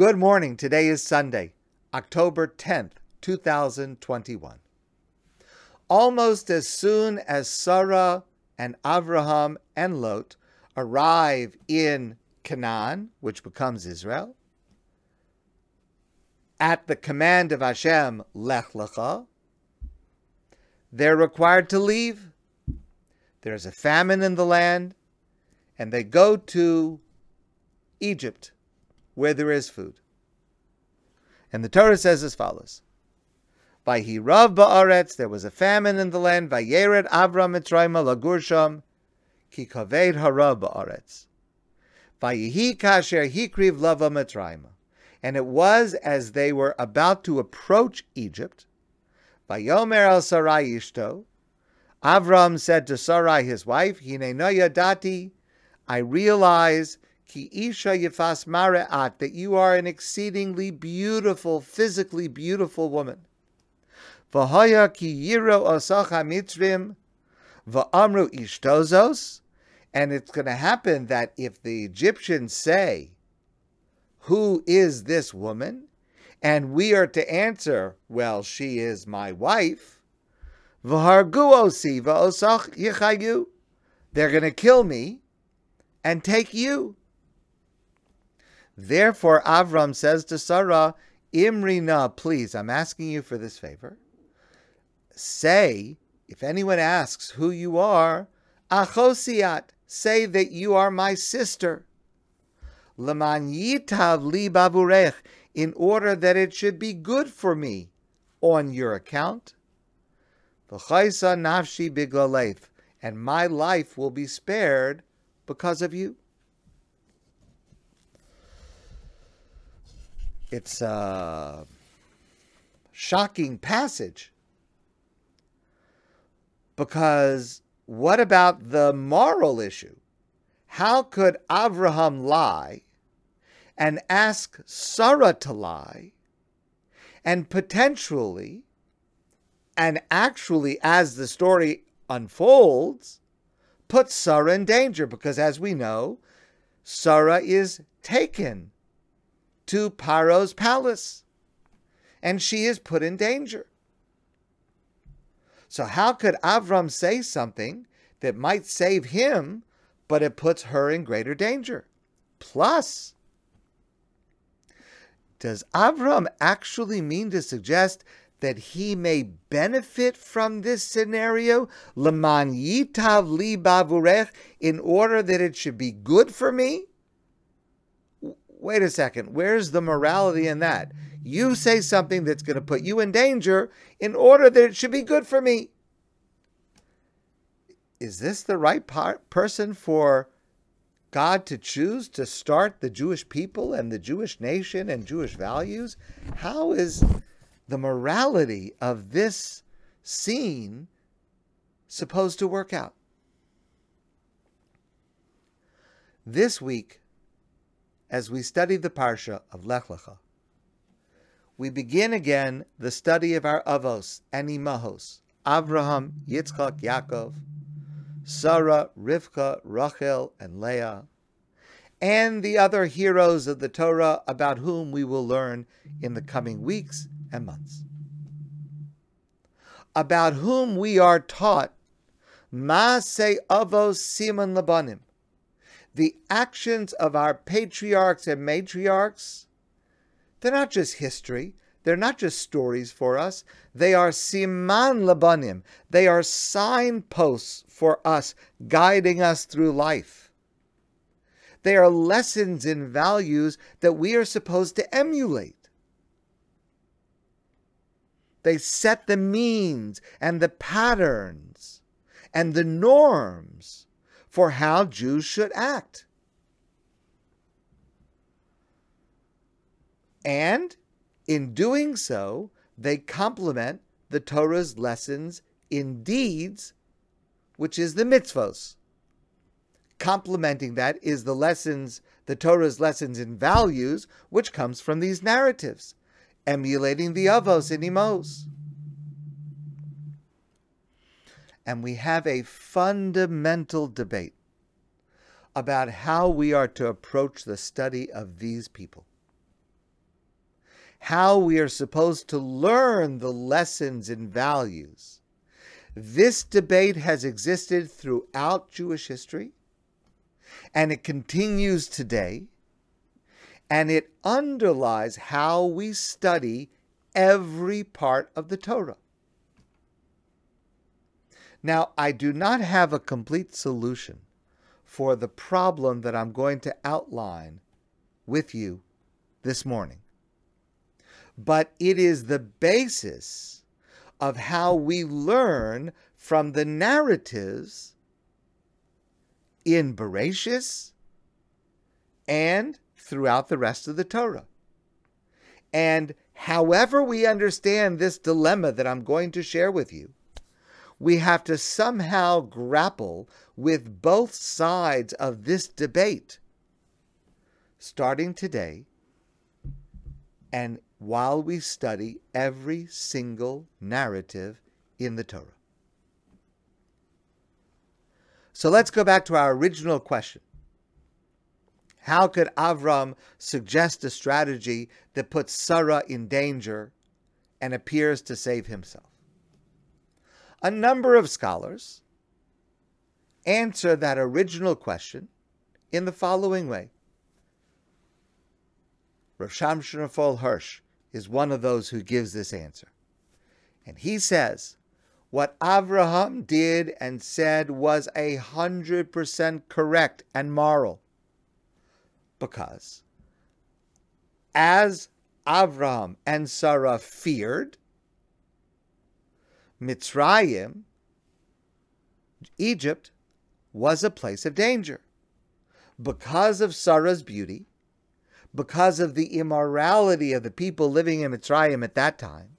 Good morning. Today is Sunday, October 10th, 2021. Almost as soon as Sarah and Avraham and Lot arrive in Canaan, which becomes Israel, at the command of Hashem, Lech Lecha, they're required to leave. There's a famine in the land, and they go to Egypt, where there is food. And the Torah says as follows. Vayhirav ba'aretz, there was a famine in the land, Vayered Avram Mitzrayim lagursham, ki kaved harav ba'aretz. Vayihi kasher hikriv lava Mitzrayim. And it was as they were about to approach Egypt, Vayomer al Sarai ishto, Avram said to Sarai his wife, Hine dati, I realize ki isha yifas mare'at, that you are an exceedingly beautiful, physically beautiful woman. V'hoya ki yiro osacha mitzrim, v'amru ishtozos, and it's going to happen that if the Egyptians say, Who is this woman? and we are to answer, Well, she is my wife, they're going to kill me and take you. Therefore, Avram says to Sarah, Imrina, please, I'm asking you for this favor. Say, if anyone asks who you are, Achosiat, say that you are my sister. Leman yitav li bavurech, in order that it should be good for me on your account. V'chaysa nafshi biglaleth, and my life will be spared because of you. It's a shocking passage because what about the moral issue? How could Abraham lie and ask Sarah to lie and potentially and actually, as the story unfolds, put Sarah in danger because, as we know, Sarah is taken to Paro's palace and she is put in danger. So, how could Avram say something that might save him, but it puts her in greater danger? Plus, does Avram actually mean to suggest that he may benefit from this scenario, leman yitav li bavurech, in order that it should be good for me? Wait a second, where's the morality in that? You say something that's going to put you in danger in order that it should be good for me. Is this the right par- person for God to choose to start the Jewish people and the Jewish nation and Jewish values? How is the morality of this scene supposed to work out? This week, as we study the Parsha of Lech Lecha, we begin again the study of our Avos and Imahos, Avraham, Yitzchak, Yaakov, Sarah, Rivka, Rachel, and Leah, and the other heroes of the Torah about whom we will learn in the coming weeks and months. About whom we are taught, Maase Avos Siman Labanim, the actions of our patriarchs and matriarchs, they're not just history. They're not just stories for us. They are siman labanim. They are signposts for us, guiding us through life. They are lessons in values that we are supposed to emulate. They set the means and the patterns and the norms for how Jews should act. And in doing so, they complement the Torah's lessons in deeds, which is the mitzvos. Complementing that is the lessons, the Torah's lessons in values, which comes from these narratives, emulating the avos and imos and we have a fundamental debate about how we are to approach the study of these people. how we are supposed to learn the lessons and values. This debate has existed throughout Jewish history, and it continues today, and it underlies how we study every part of the Torah. Now, I do not have a complete solution for the problem that I'm going to outline with you this morning. But it is the basis of how we learn from the narratives in Bereshis and throughout the rest of the Torah. And however we understand this dilemma that I'm going to share with you, we have to somehow grapple with both sides of this debate, starting today and while we study every single narrative in the Torah. So let's go back to our original question. How could Avram suggest a strategy that puts Sarah in danger and appears to save himself? A number of scholars answer that original question in the following way. Rav Shamshon Hirsch is one of those who gives this answer. And he says, what Avraham did and said was a hundred percent correct and moral. Because as Avraham and Sarah feared, Mitzrayim, Egypt, was a place of danger. Because of Sarah's beauty, because of the immorality of the people living in Mitzrayim at that time,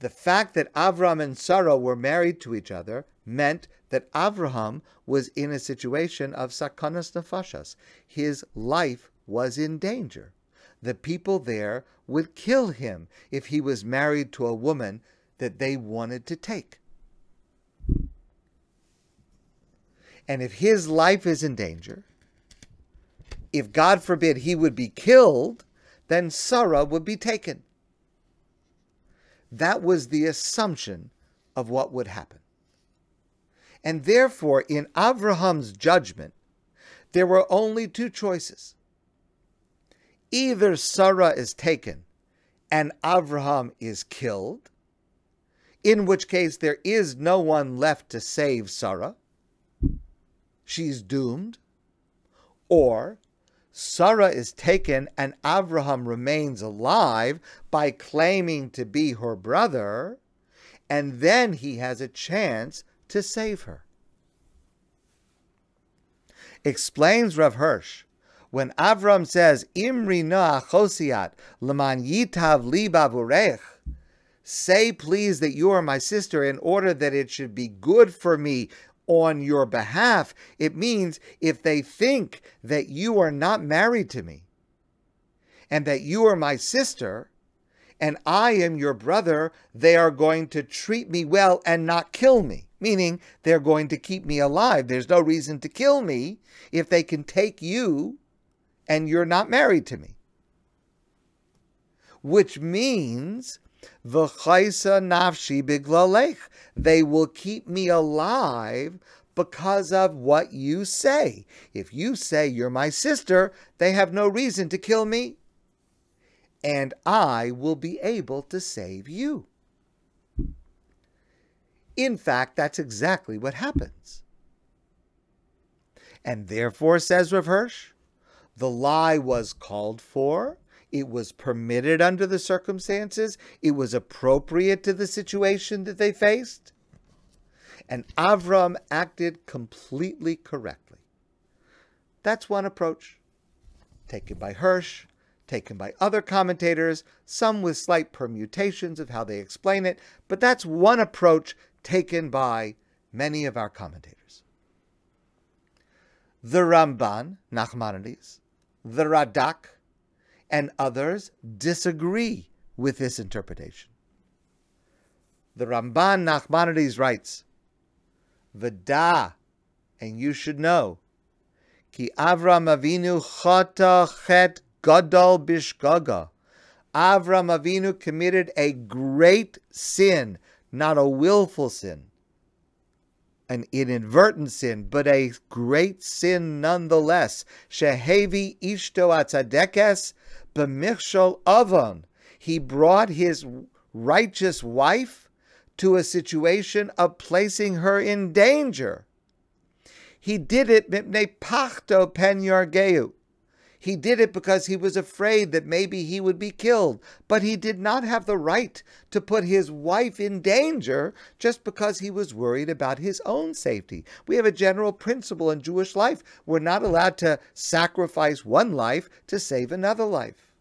the fact that Avram and Sarah were married to each other meant that Avraham was in a situation of sakanas nefashas. His life was in danger the people there would kill him if he was married to a woman that they wanted to take. And if his life is in danger, if God forbid he would be killed, then Sarah would be taken. That was the assumption of what would happen. And therefore, in Avraham's judgment, there were only two choices either Sarah is taken and Avraham is killed, in which case there is no one left to save Sarah. She's doomed. Or Sarah is taken and Avraham remains alive by claiming to be her brother, and then he has a chance to save her. Explains Rav Hirsch when Avram says, Imri noah chosiat leman yitav li say please that you are my sister in order that it should be good for me on your behalf, it means if they think that you are not married to me and that you are my sister and I am your brother, they are going to treat me well and not kill me. Meaning they're going to keep me alive. There's no reason to kill me if they can take you and you're not married to me. Which means V'chaisa nafshi biglalech. They will keep me alive because of what you say. If you say you're my sister, they have no reason to kill me. And I will be able to save you. In fact, that's exactly what happens. And therefore, says Rav Hirsch, the lie was called for. It was permitted under the circumstances. It was appropriate to the situation that they faced. And Avram acted completely correctly. That's one approach, taken by Hirsch, taken by other commentators, some with slight permutations of how they explain it, but that's one approach taken by many of our commentators. The Ramban, Nachmanides, the Radak, and others disagree with this interpretation. The Ramban Nachmanides writes, Vada, and you should know, Ki Avram Avinu chata chet gadol bishgaga. Avram Avinu committed a great sin, not a willful sin, an inadvertent sin, but a great sin nonetheless. Shehevi ishto atzadekes b'michshol avon. He brought his righteous wife to a situation of placing her in danger. He did it mipnei pachto pen yargeu. He did it because he was afraid that maybe he would be killed, but he did not have the right to put his wife in danger just because he was worried about his own safety. We have a general principle in Jewish life. We're not allowed to sacrifice one life to save another life.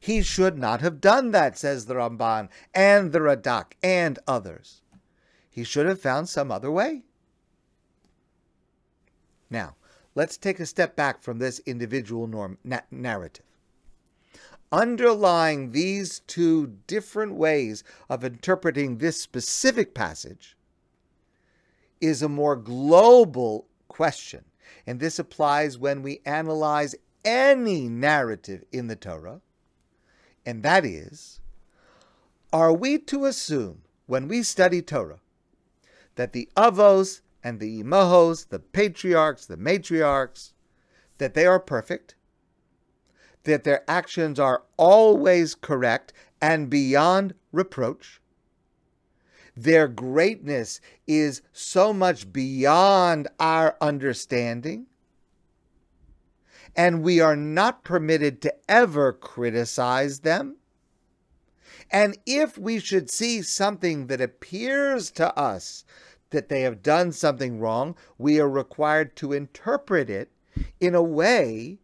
He should not have done that, says the Ramban and the Radak and others. He should have found some other way. Now, let's take a step back from this individual norm, na- narrative. Underlying these two different ways of interpreting this specific passage is a more global question. And this applies when we analyze any narrative in the Torah and that is Are we to assume when we study Torah that the avos and the imahos, the patriarchs, the matriarchs, that they are perfect, that their actions are always correct and beyond reproach? Their greatness is so much beyond our understanding and we are not permitted to ever criticize them. And if we should see something that appears to us that they have done something wrong, we are required to interpret it in a way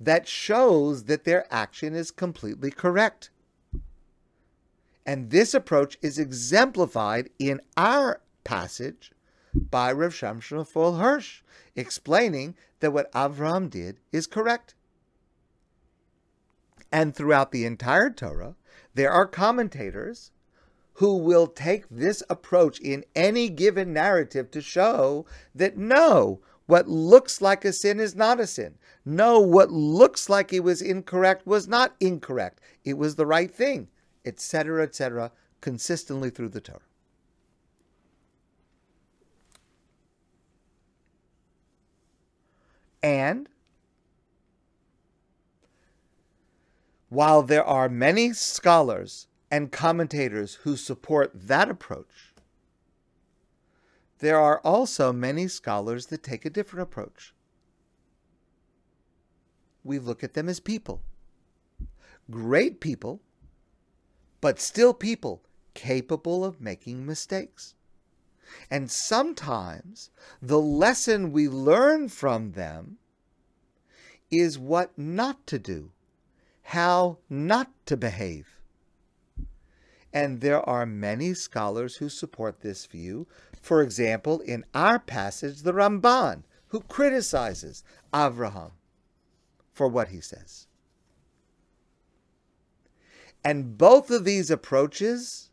that shows that their action is completely correct. And this approach is exemplified in our passage by Rav Shamshon Hirsch, explaining that what Avram did is correct. And throughout the entire Torah, there are commentators who will take this approach in any given narrative to show that no, what looks like a sin is not a sin. No, what looks like it was incorrect was not incorrect. It was the right thing, etc., etc., consistently through the Torah. And while there are many scholars and commentators who support that approach, there are also many scholars that take a different approach. We look at them as people. Great people, but still people capable of making mistakes. And sometimes the lesson we learn from them is what not to do, how not to behave. And there are many scholars who support this view. For example, in our passage, the Ramban, who criticizes Avraham for what he says. And both of these approaches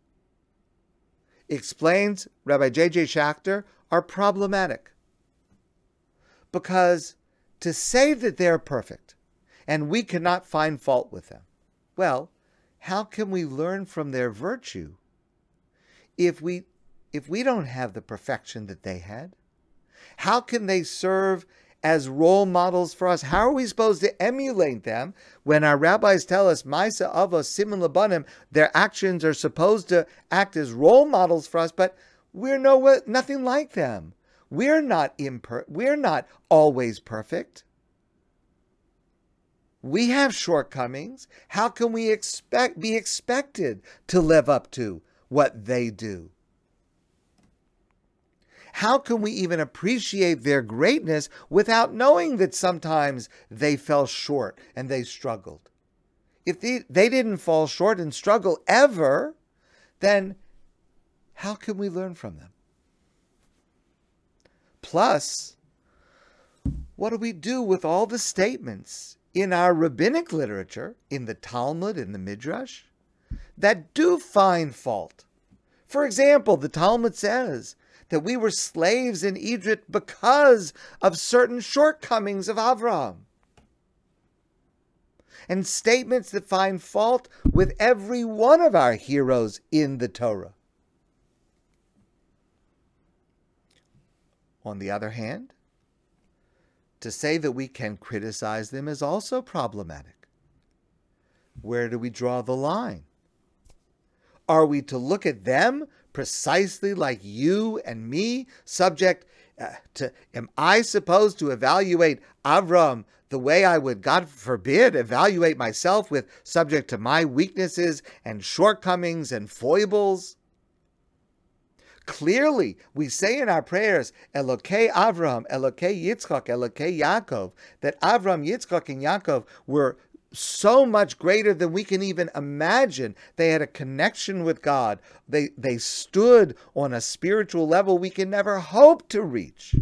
explains Rabbi J.J. Schacter, are problematic. Because to say that they're perfect and we cannot find fault with them, well, how can we learn from their virtue if we if we don't have the perfection that they had? How can they serve as role models for us. How are we supposed to emulate them when our rabbis tell us, Maase Ava Siman Labanim, their actions are supposed to act as role models for us, but we're no nothing like them. We're not imper- we're not always perfect. We have shortcomings. How can we expect be expected to live up to what they do? how can we even appreciate their greatness without knowing that sometimes they fell short and they struggled? If they, they didn't fall short and struggle ever, then how can we learn from them? Plus, what do we do with all the statements in our rabbinic literature, in the Talmud, in the Midrash, that do find fault? For example, the Talmud says that we were slaves in Egypt because of certain shortcomings of Avram. and statements that find fault with every one of our heroes in the Torah. On the other hand, to say that we can criticize them is also problematic. Where do we draw the line? Are we to look at them precisely like you and me, subject uh, to, am I supposed to evaluate Avram the way I would, God forbid, evaluate myself with subject to my weaknesses and shortcomings and foibles? Clearly, we say in our prayers, Elokei Avram, Elokei Yitzchak, Elokei Yaakov, that Avram, Yitzchak, and Yaakov were so much greater than we can even imagine. They had a connection with God. They, they stood on a spiritual level we can never hope to reach.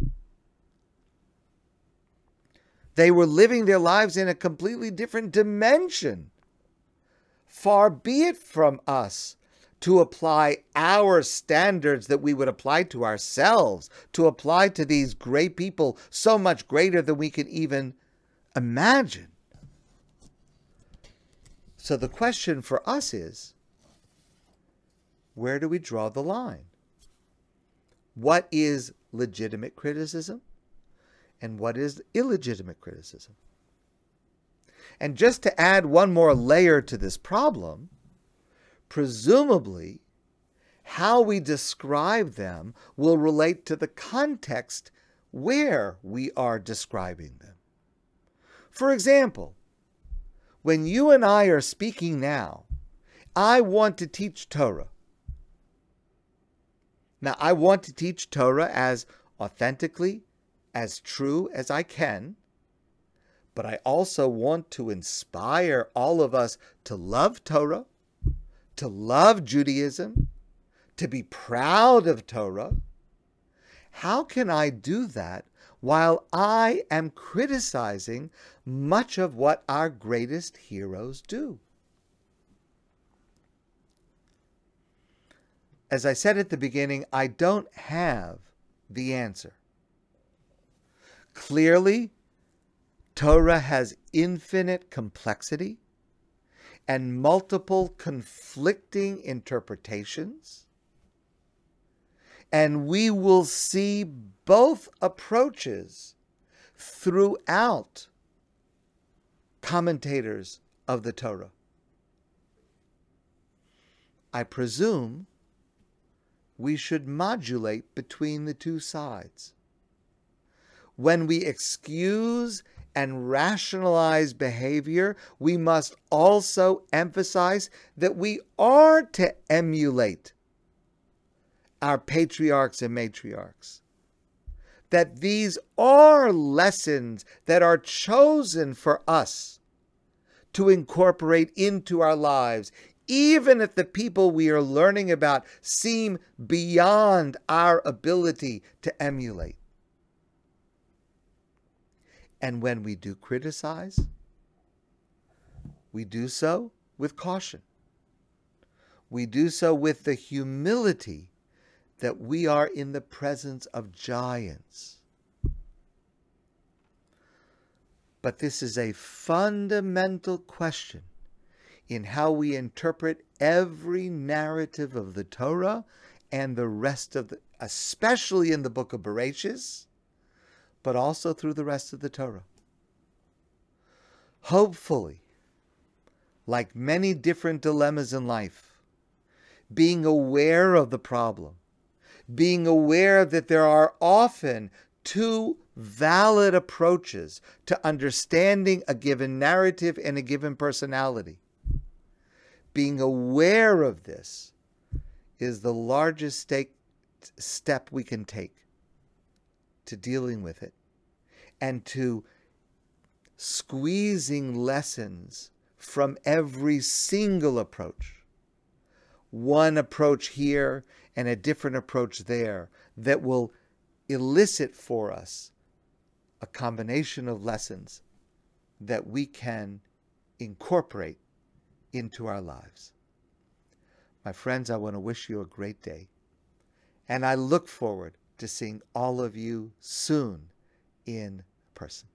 They were living their lives in a completely different dimension. Far be it from us to apply our standards that we would apply to ourselves, to apply to these great people so much greater than we can even imagine. So the question for us is where do we draw the line? What is legitimate criticism and what is illegitimate criticism? And just to add one more layer to this problem, presumably how we describe them will relate to the context where we are describing them. For example, when you and I are speaking now, I want to teach Torah. Now, I want to teach Torah as authentically, as true as I can, but I also want to inspire all of us to love Torah, to love Judaism, to be proud of Torah. How can I do that while I am criticizing much of what our greatest heroes do. As I said at the beginning, I don't have the answer. Clearly, Torah has infinite complexity and multiple conflicting interpretations and we will see both approaches throughout commentators of the Torah. I presume we should modulate between the two sides. When we excuse and rationalize behavior, we must also emphasize that we are to emulate our patriarchs and matriarchs. That these are lessons that are chosen for us to incorporate into our lives, even if the people we are learning about seem beyond our ability to emulate. And when we do criticize, we do so with caution. We do so with the humility that we are in the presence of giants. But this is a fundamental question in how we interpret every narrative of the Torah and the rest of the, especially in the book of Bereshis, but also through the rest of the Torah. Hopefully, like many different dilemmas in life, being aware of the problem, being aware that there are often two valid approaches to understanding a given narrative and a given personality. Being aware of this is the largest step we can take to dealing with it and to squeezing lessons from every single approach. One approach here and a different approach there that will elicit for us a combination of lessons that we can incorporate into our lives. My friends, I want to wish you a great day. And I look forward to seeing all of you soon in person.